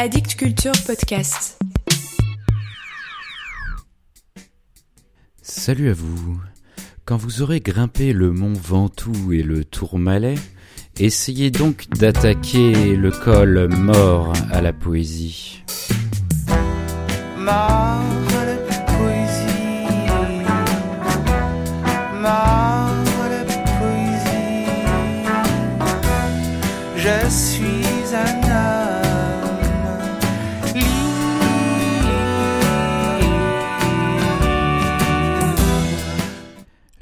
Addict Culture Podcast. Salut à vous. Quand vous aurez grimpé le mont Ventoux et le Tourmalet, essayez donc d'attaquer le col mort à la poésie. Mort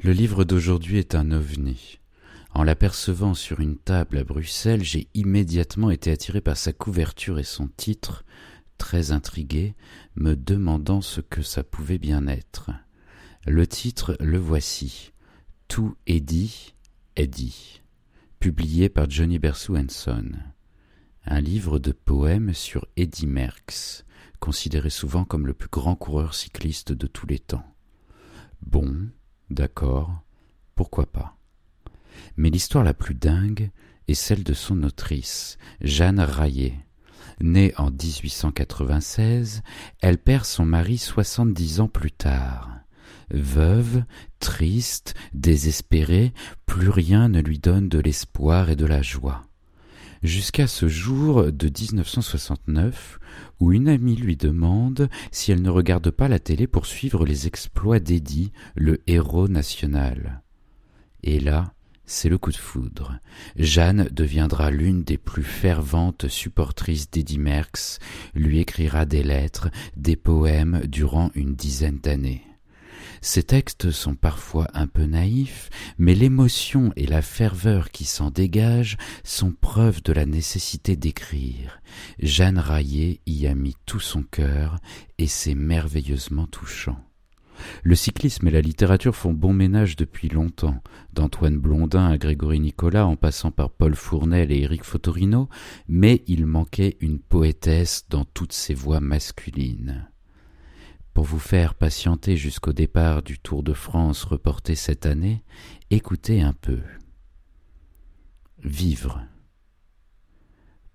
Le livre d'aujourd'hui est un ovni. En l'apercevant sur une table à Bruxelles, j'ai immédiatement été attiré par sa couverture et son titre, très intrigué, me demandant ce que ça pouvait bien être. Le titre, le voici. Tout est dit. Publié par Johnny Bersou Son. Un livre de poèmes sur Eddy Merckx, considéré souvent comme le plus grand coureur cycliste de tous les temps. Bon, d'accord, pourquoi pas. Mais l'histoire la plus dingue est celle de son autrice, Jeanne Raillet. Née en 1896, elle perd son mari soixante-dix ans plus tard. Veuve, triste, désespérée, plus rien ne lui donne de l'espoir et de la joie. Jusqu'à ce jour de 1969 où une amie lui demande si elle ne regarde pas la télé pour suivre les exploits d'Eddie, le héros national. Et là, c'est le coup de foudre. Jeanne deviendra l'une des plus ferventes supportrices d'Eddie Merckx, lui écrira des lettres, des poèmes durant une dizaine d'années. Ces textes sont parfois un peu naïfs, mais l'émotion et la ferveur qui s'en dégagent sont preuve de la nécessité d'écrire. Jeanne Raillet y a mis tout son cœur, et c'est merveilleusement touchant. Le cyclisme et la littérature font bon ménage depuis longtemps, d'Antoine Blondin à Grégory Nicolas en passant par Paul Fournel et Éric Fotorino, mais il manquait une poétesse dans toutes ses voix masculines. Pour vous faire patienter jusqu'au départ du Tour de France reporté cette année, écoutez un peu. Vivre.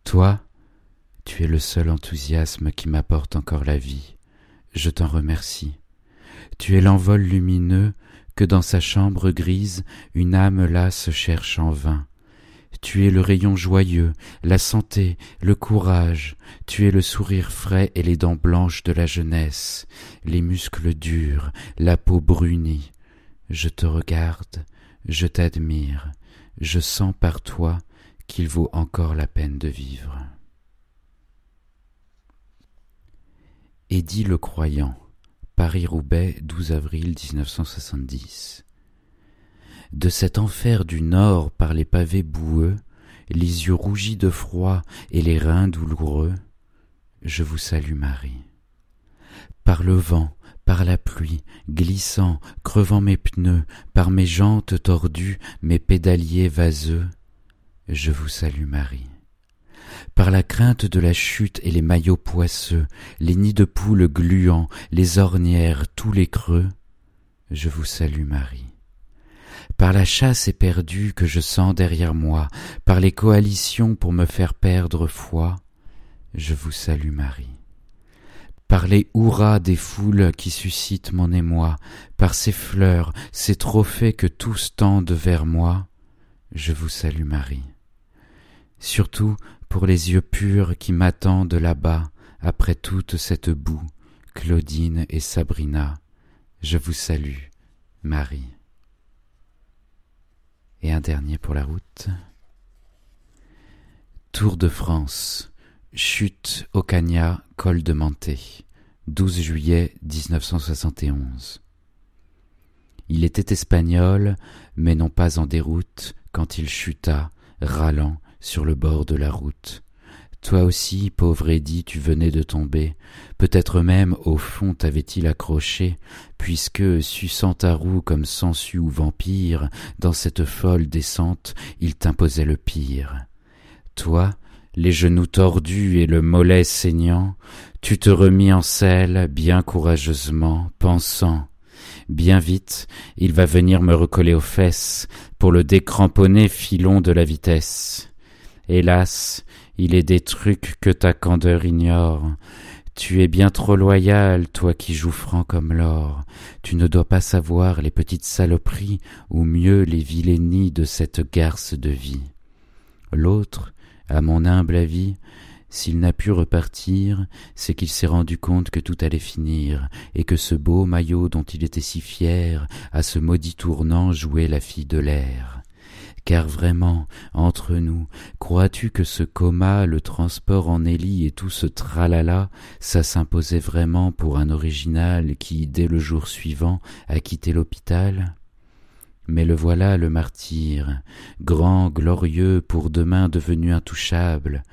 Toi, tu es le seul enthousiasme qui m'apporte encore la vie. Je t'en remercie. Tu es l'envol lumineux que dans sa chambre grise une âme lasse cherche en vain. Tu es le rayon joyeux, la santé, le courage, tu es le sourire frais et les dents blanches de la jeunesse, les muscles durs, la peau brunie. Je te regarde, je t'admire, je sens par toi qu'il vaut encore la peine de vivre. Édit le croyant, Paris-Roubaix, 12 avril 1970 de cet enfer du nord par les pavés boueux, les yeux rougis de froid et les reins douloureux, je vous salue Marie. Par le vent, par la pluie, glissant, crevant mes pneus, par mes jantes tordues, mes pédaliers vaseux, je vous salue Marie. Par la crainte de la chute et les maillots poisseux, les nids de poules gluants, les ornières, tous les creux, je vous salue Marie par la chasse éperdue que je sens derrière moi, par les coalitions pour me faire perdre foi, je vous salue Marie. Par les hurrahs des foules qui suscitent mon émoi, par ces fleurs, ces trophées que tous tendent vers moi, je vous salue Marie. Surtout pour les yeux purs qui m'attendent là-bas, après toute cette boue, Claudine et Sabrina, je vous salue, Marie. Et un dernier pour la route. Tour de France. Chute au Cagna, col de Manté. 12 juillet 1971. Il était espagnol, mais non pas en déroute, quand il chuta, râlant, sur le bord de la route. Toi aussi, pauvre Eddie, tu venais de tomber. Peut-être même, au fond, t'avait-il accroché, puisque, suçant ta roue comme sensu ou vampire, dans cette folle descente, il t'imposait le pire. Toi, les genoux tordus et le mollet saignant, tu te remis en selle bien courageusement, pensant Bien vite, il va venir me recoller aux fesses pour le décramponner filon de la vitesse. Hélas, Il est des trucs que ta candeur ignore. Tu es bien trop loyal, toi qui joues franc comme l'or. Tu ne dois pas savoir les petites saloperies, ou mieux les vilainies de cette garce de vie. L'autre, à mon humble avis, s'il n'a pu repartir, c'est qu'il s'est rendu compte que tout allait finir, et que ce beau maillot dont il était si fier, à ce maudit tournant jouait la fille de l'air. Car vraiment, entre nous, crois-tu que ce coma, le transport en Élie et tout ce tralala, ça s'imposait vraiment pour un original qui, dès le jour suivant, a quitté l'hôpital? Mais le voilà le martyr, grand, glorieux, pour demain devenu intouchable.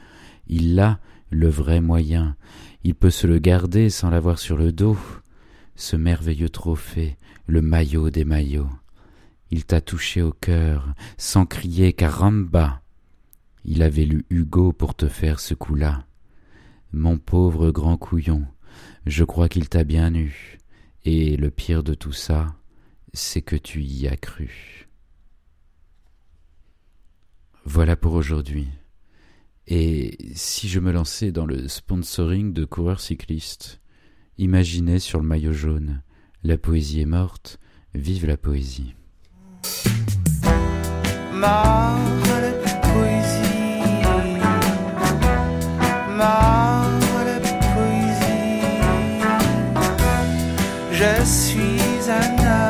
Il a le vrai moyen, il peut se le garder sans l'avoir sur le dos, ce merveilleux trophée, le maillot des maillots. Il t'a touché au cœur, sans crier caramba. Il avait lu Hugo pour te faire ce coup-là. Mon pauvre grand couillon, je crois qu'il t'a bien eu, et le pire de tout ça, c'est que tu y as cru. Voilà pour aujourd'hui. Et si je me lançais dans le sponsoring de coureurs cyclistes, imaginez sur le maillot jaune, la poésie est morte, vive la poésie. Je suis un homme.